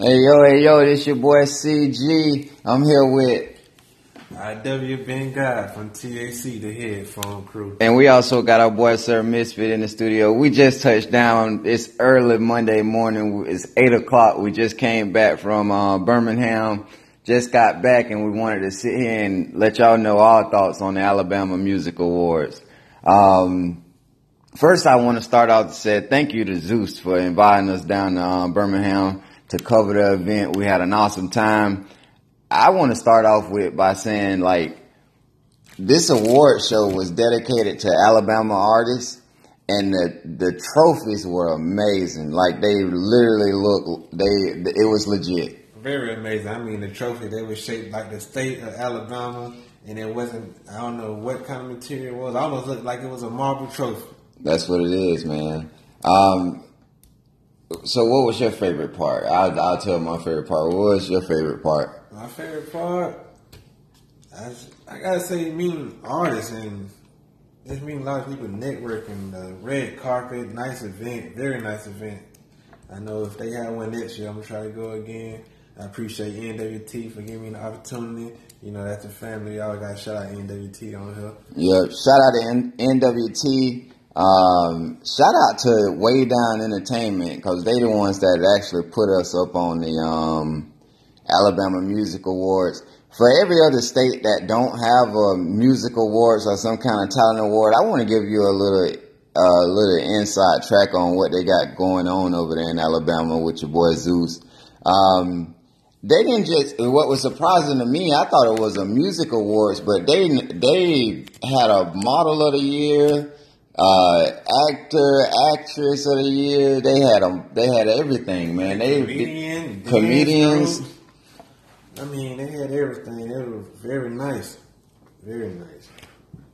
Hey yo, hey yo, this your boy CG. I'm here with IW Ben God from THC, the headphone crew. And we also got our boy Sir Misfit in the studio. We just touched down. It's early Monday morning. It's eight o'clock. We just came back from uh, Birmingham. Just got back and we wanted to sit here and let y'all know our thoughts on the Alabama Music Awards. Um, first, I want to start out to say thank you to Zeus for inviting us down to uh, Birmingham to cover the event. We had an awesome time. I want to start off with by saying like this award show was dedicated to Alabama artists and the the trophies were amazing. Like they literally look they it was legit. Very amazing. I mean the trophy they were shaped like the state of Alabama and it wasn't I don't know what kind of material it was. It almost looked like it was a marble trophy. That's what it is, man. Um, so what was your favorite part? I'll, I'll tell my favorite part. What was your favorite part? My favorite part, I, I gotta say, meeting artists and just meeting a lot of people networking. The red carpet, nice event, very nice event. I know if they have one next year, I'm gonna try to go again. I appreciate NWT for giving me the opportunity. You know, that's a family. I always got shout out NWT on here. Yeah, shout out to N- NWT. Um, shout out to Way Down Entertainment because they the ones that actually put us up on the um, Alabama Music Awards. For every other state that don't have a music awards or some kind of talent award, I want to give you a little a uh, little inside track on what they got going on over there in Alabama with your boy Zeus. Um, they didn't just what was surprising to me i thought it was a music awards but they they had a model of the year uh, actor actress of the year they had them they had everything man they Comedian, comedians group. i mean they had everything it was very nice very nice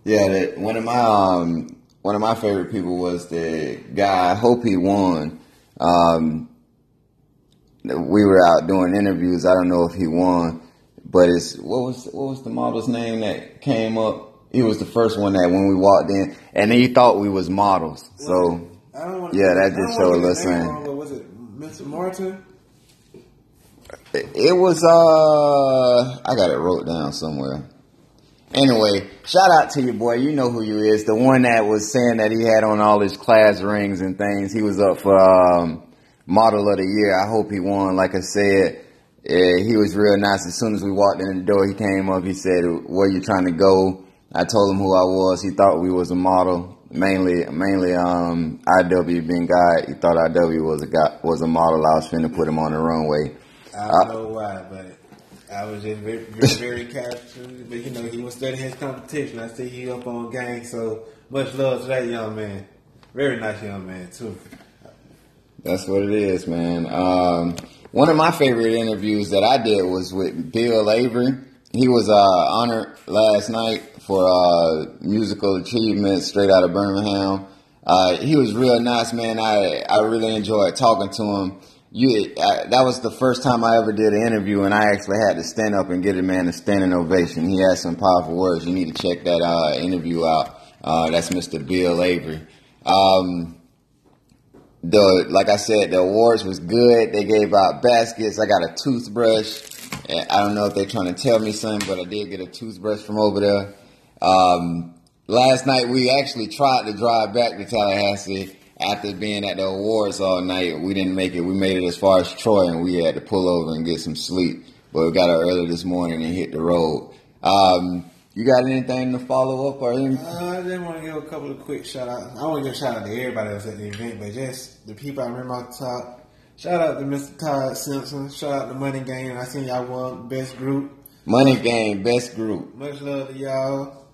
yeah that one of my um one of my favorite people was the guy i hope he won um we were out doing interviews. I don't know if he won, but it's what was what was the model's name that came up? He was the first one that when we walked in, and he thought we was models. Was so yeah, that just showed us saying. Was it Mr. Martin? It was uh, I got it wrote down somewhere. Anyway, shout out to your boy. You know who you is. The one that was saying that he had on all his class rings and things. He was up for um, model of the year. I hope he won. Like I said, eh, he was real nice. As soon as we walked in the door, he came up. He said, "Where you trying to go?" I told him who I was. He thought we was a model, mainly mainly um, IW being guy. He thought IW was a guy was a model. I was finna put him on the runway. I don't uh, know why, but I was just very very, very casual. But you know, he was studying his competition. I see he up on gang. So much love to that young man. Very nice young man too. That's what it is, man. Um, one of my favorite interviews that I did was with Bill Avery. He was uh, honored last night for uh, musical achievements straight out of Birmingham. Uh, he was real nice, man. I I really enjoyed talking to him. You, I, that was the first time I ever did an interview, and I actually had to stand up and get a man a standing ovation. He had some powerful words. You need to check that uh, interview out. Uh, that's Mr. Bill Avery. Um, the like I said, the awards was good. They gave out baskets. I got a toothbrush. I don't know if they're trying to tell me something, but I did get a toothbrush from over there. Um, last night we actually tried to drive back to Tallahassee after being at the awards all night. We didn't make it. We made it as far as Troy, and we had to pull over and get some sleep. But we got up early this morning and hit the road. Um, you got anything to follow up or anything? Uh, I just want to give a couple of quick shout outs. I want to give a shout out to everybody that was at the event, but just the people I remember off the top. Shout out to Mr. Todd Simpson. Shout out to Money Game. I seen y'all won best group. Money Game, best group. Much love to y'all.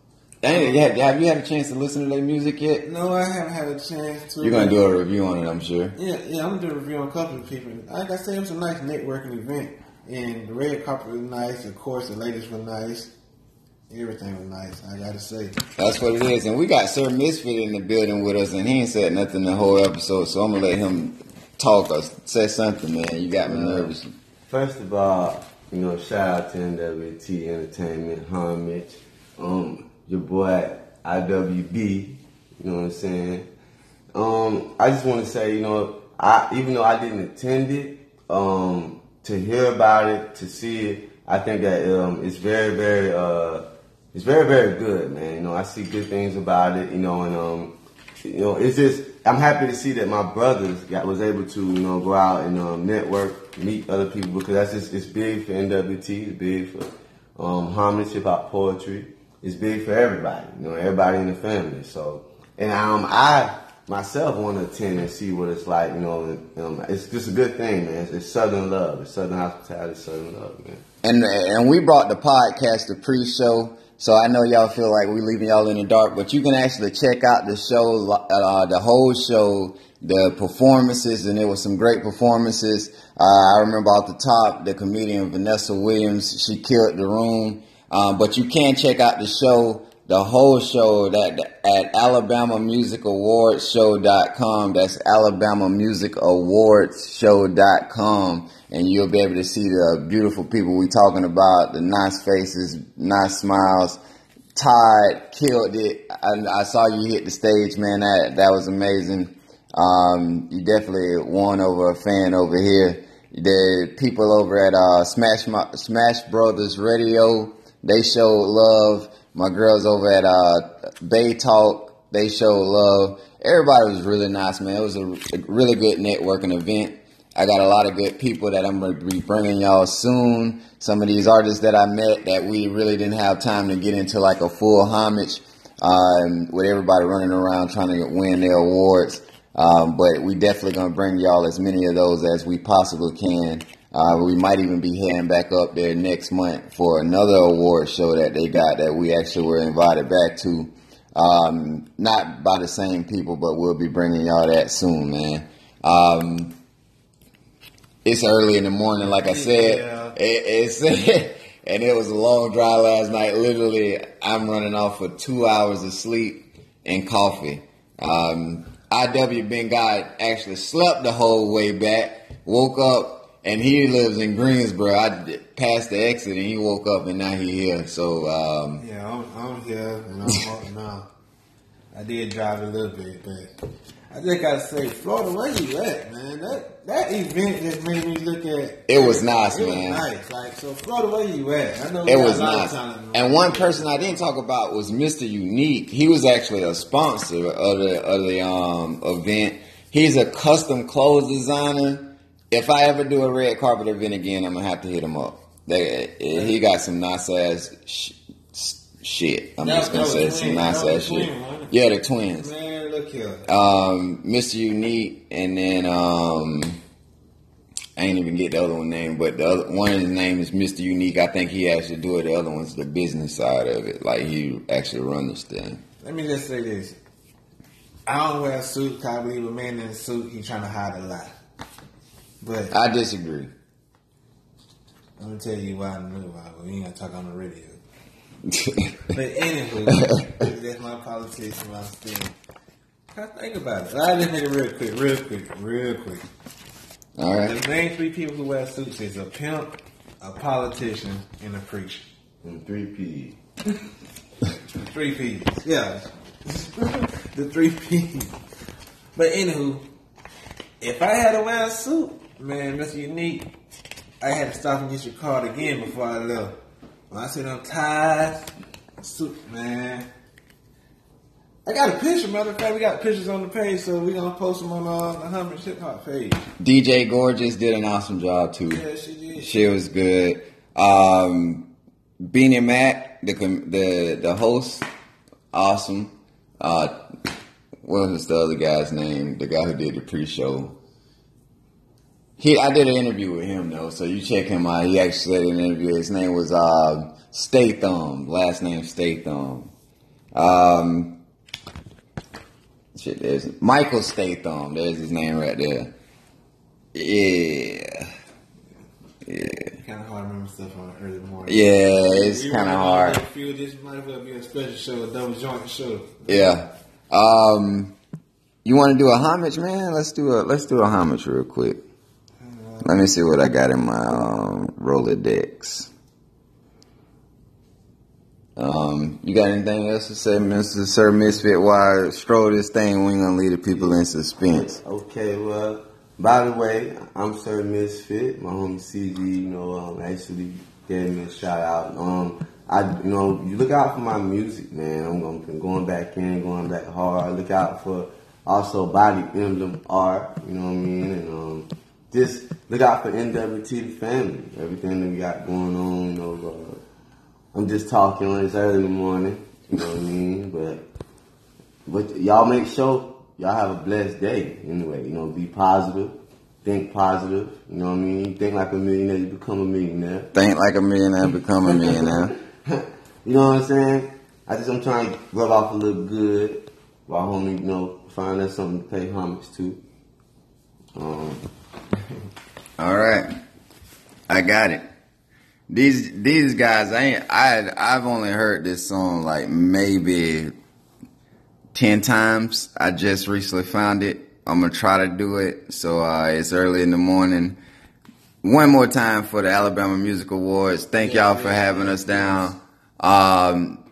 Dang, have, have you had a chance to listen to their music yet? No, I haven't had a chance to. You're gonna do a review on it, I'm sure. Yeah, yeah, I'm gonna do a review on a couple of people. Like I said, it was a nice networking event, and the red carpet was nice. Of course, the ladies were nice. Everything was nice, I gotta say. That's what it is. And we got Sir Misfit in the building with us, and he ain't said nothing the whole episode, so I'm gonna let him talk or say something, man. You got me uh, nervous. First of all, you know, shout out to NWT Entertainment, Homage, um, your boy IWB, you know what I'm saying? Um, I just want to say, you know, I even though I didn't attend it, um, to hear about it, to see it, I think that um, it's very, very, uh, it's very, very good, man. You know, I see good things about it. You know, and um, you know, it's just I'm happy to see that my brothers got was able to you know go out and um, network, meet other people because that's just it's big for NWT, it's big for um, harmony, hip poetry. It's big for everybody. You know, everybody in the family. So, and um, I myself want to attend and see what it's like. You know, um, it's just a good thing, man. It's, it's Southern love. It's Southern hospitality, Southern love, man. And and we brought the podcast the pre-show, so I know y'all feel like we're leaving y'all in the dark, but you can actually check out the show, uh, the whole show, the performances, and there were some great performances. Uh, I remember off the top the comedian Vanessa Williams, she killed the room. Um, but you can check out the show the whole show that at Alabama Music Awards Show.com. That's Alabama Music Awards Show.com. And you'll be able to see the beautiful people we talking about, the nice faces, nice smiles. Todd killed it. I, I saw you hit the stage, man. That, that was amazing. Um, you definitely won over a fan over here. The people over at uh, Smash Smash Brothers Radio, they showed love. My girls over at uh, Bay Talk, they showed love. Everybody was really nice, man. It was a, a really good networking event. I got a lot of good people that I'm going to be bringing y'all soon. Some of these artists that I met that we really didn't have time to get into like a full homage um, with everybody running around trying to win their awards. Um, but we definitely going to bring y'all as many of those as we possibly can. Uh, we might even be heading back up there next month for another award show that they got that we actually were invited back to. Um, not by the same people, but we'll be bringing y'all that soon, man. Um, it's early in the morning, like I said. Yeah. It, it's and it was a long drive last night. Literally, I'm running off for two hours of sleep and coffee. Um, IW Ben God actually slept the whole way back. Woke up and he lives in Greensboro. I passed the exit, and he woke up, and now he here. So um, yeah, I'm, I'm here, and I'm now. I did drive a little bit, but I just gotta say, Florida, where you at, man? That that event just made me look at. It was nice, it man. Was nice, like so. Florida, where you at? I know it was nice. And one person I didn't talk about was Mr. Unique. He was actually a sponsor of the of the um, event. He's a custom clothes designer if I ever do a red carpet event again, I'm gonna have to hit him up. They, he got some nice ass sh- shit. I'm just gonna say some nice ass shit. Twin, yeah, the twins. Man, look here. Um, Mr. Unique, and then um, I ain't even get the other one name, but the other one of his name is Mr. Unique. I think he actually do it. The other one's the business side of it. Like he actually run this thing. Let me just say this. I don't wear a suit because I believe a man in a suit, he's trying to hide a lie. But I disagree. I'm gonna tell you why I knew why, but we ain't gonna talk on the radio. but anywho, that's my politics and my thing. Think about it. I just make it real quick, real quick, real quick. All right. The main three people who wear suits is a pimp, a politician, and a preacher. And three P's. three P's. Yeah. the three P's. But anywho, if I had to wear a suit, Man, that's unique. I had to stop and get your card again before I left. When I said I'm ties, suit, man. I got a picture. Matter of fact, we got pictures on the page, so we're gonna post them on uh, the Homage Hip Hop page. DJ Gorgeous did an awesome job too. Yeah, she did. She was good. Um, Beanie Mac, the the the host, awesome. Uh, what was the other guy's name? The guy who did the pre-show. He, I did an interview with him though, so you check him out. He actually did an interview. His name was uh, Statham. Last name Statham. Um, shit, there's Michael Statham. There's his name right there. Yeah. Yeah. Kind of hard to remember stuff on early morning. Yeah, it's kind of hard. I feel this might well be a special show, a double joint show. Yeah. Um, you want to do a homage, man? Let's do a let's do a homage real quick. Let me see what I got in my um, Rolodex. Um, you got anything else to say, Mr. Sir Misfit? Why stroll this thing? We ain't gonna leave the people in suspense. Okay, well, by the way, I'm Sir Misfit. My homie CG, you know, um, actually gave me a shout out. Um, I, you know, you look out for my music, man. I'm, I'm going back in, going back hard. Look out for also Body Emblem art, you know what I mean? And um, just look out for NWT family, everything that we got going on. You know, uh, I'm just talking when it's early in the morning, you know what I mean? But but y'all make sure y'all have a blessed day anyway. You know, be positive, think positive. You know what I mean? Think like a millionaire, you become a millionaire. Think like a millionaire, become a millionaire. you know what I'm saying? I just I'm trying to rub off a little good while homie, you know, find us something to pay homage to. Um, All right, I got it. These these guys, I ain't, I I've only heard this song like maybe ten times. I just recently found it. I'm gonna try to do it. So uh, it's early in the morning. One more time for the Alabama Music Awards. Thank y'all for having us down. Um,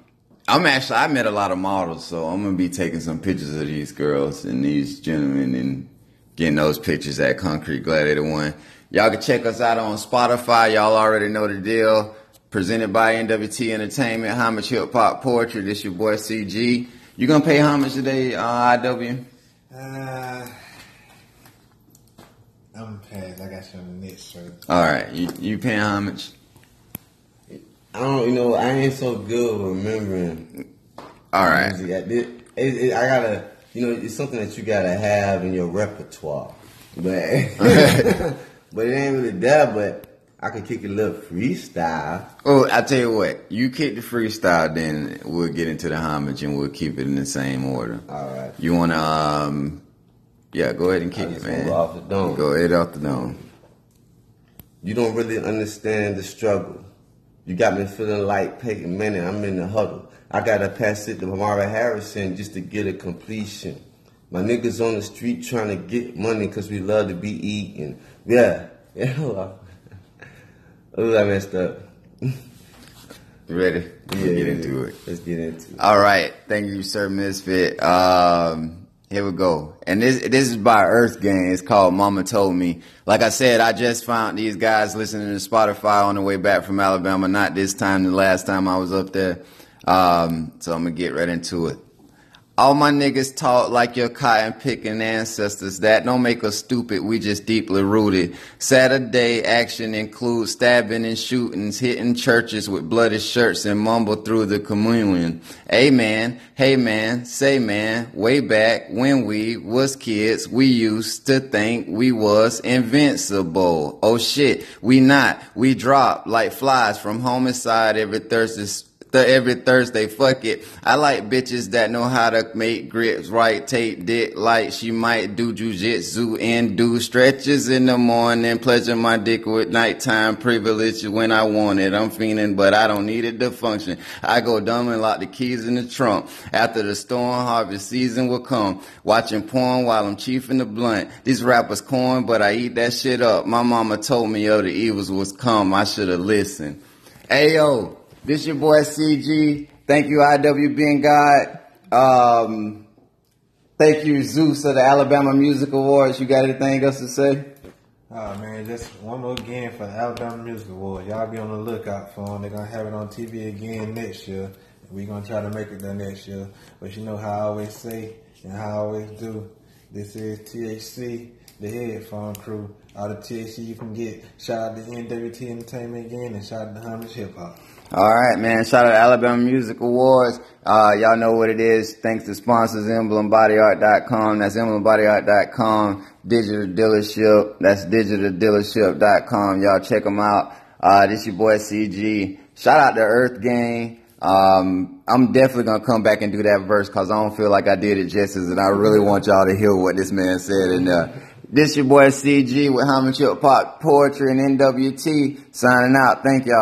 I'm actually I met a lot of models, so I'm gonna be taking some pictures of these girls and these gentlemen and getting those pictures at Concrete Gladiator One. Y'all can check us out on Spotify. Y'all already know the deal. Presented by NWT Entertainment, Homage Hip Hop Poetry. This your boy CG. You gonna pay homage today, uh, IW? Uh, I'm past. I got you on the next show. All right, you you paying homage? I don't, you know, I ain't so good remembering. All right. I, did, it, it, I gotta, you know, it's something that you gotta have in your repertoire. But, but it ain't really there. But I could kick a little freestyle. Oh, I tell you what, you kick the freestyle, then we'll get into the homage and we'll keep it in the same order. All right. You wanna, um, yeah, go ahead and kick it, man. go off the dome. Go ahead off the dome. You don't really understand the struggle. You got me feeling like Peyton Manning. I'm in the huddle. I gotta pass it to Marvin Harrison just to get a completion. My niggas on the street trying to get money because we love to be eating. Yeah. Yeah. Oh, I messed up. Ready? We'll get into it. Let's get into it. All right. Thank you, Sir Misfit. Um, here we go. And this this is by EarthGang. It's called Mama Told Me. Like I said, I just found these guys listening to Spotify on the way back from Alabama. Not this time, the last time I was up there. Um, so I'm gonna get right into it. All my niggas talk like your cotton picking ancestors. That don't make us stupid. We just deeply rooted. Saturday action includes stabbing and shootings, hitting churches with bloody shirts and mumble through the communion. Amen. Hey man, say man, way back when we was kids, we used to think we was invincible. Oh shit, we not. We drop like flies from homicide every Thursday th- every Thursday. Fuck it. I like bitches that know how to make grips right. Tape dick like she might do jujitsu and do stretches in the morning. Pleasure my dick with nighttime privilege when I want it. I'm fiending, but I don't need it to function. I go dumb and lock the keys in the trunk. After the storm harvest season will come. Watching porn while I'm chiefing the blunt. These rappers corn, but I eat that shit up. My mama told me, yo, the evils was come. I should have listened. Ayo. This is your boy CG. Thank you, IW Ben God. Um, thank you, Zeus of the Alabama Music Awards. You got anything else to say? Oh man, just one more again for the Alabama Music Awards. Y'all be on the lookout for them. They're gonna have it on TV again next year. We're gonna try to make it there next year. But you know how I always say and how I always do. This is THC, the headphone crew. All the THC you can get. Shout out to NWT Entertainment again and shout out to Homage Hip Hop. All right, man. Shout out to Alabama Music Awards. Uh, y'all know what it is. Thanks to sponsors, emblembodyart.com. That's emblembodyart.com. Digital dealership. That's digitaldealership.com. Y'all check them out. Uh, this your boy CG. Shout out to EarthGang. Um, I'm definitely gonna come back and do that verse because I don't feel like I did it justice, and I really want y'all to hear what this man said And there. This your boy CG with Homage Hip Hop Poetry and NWT signing out. Thank y'all.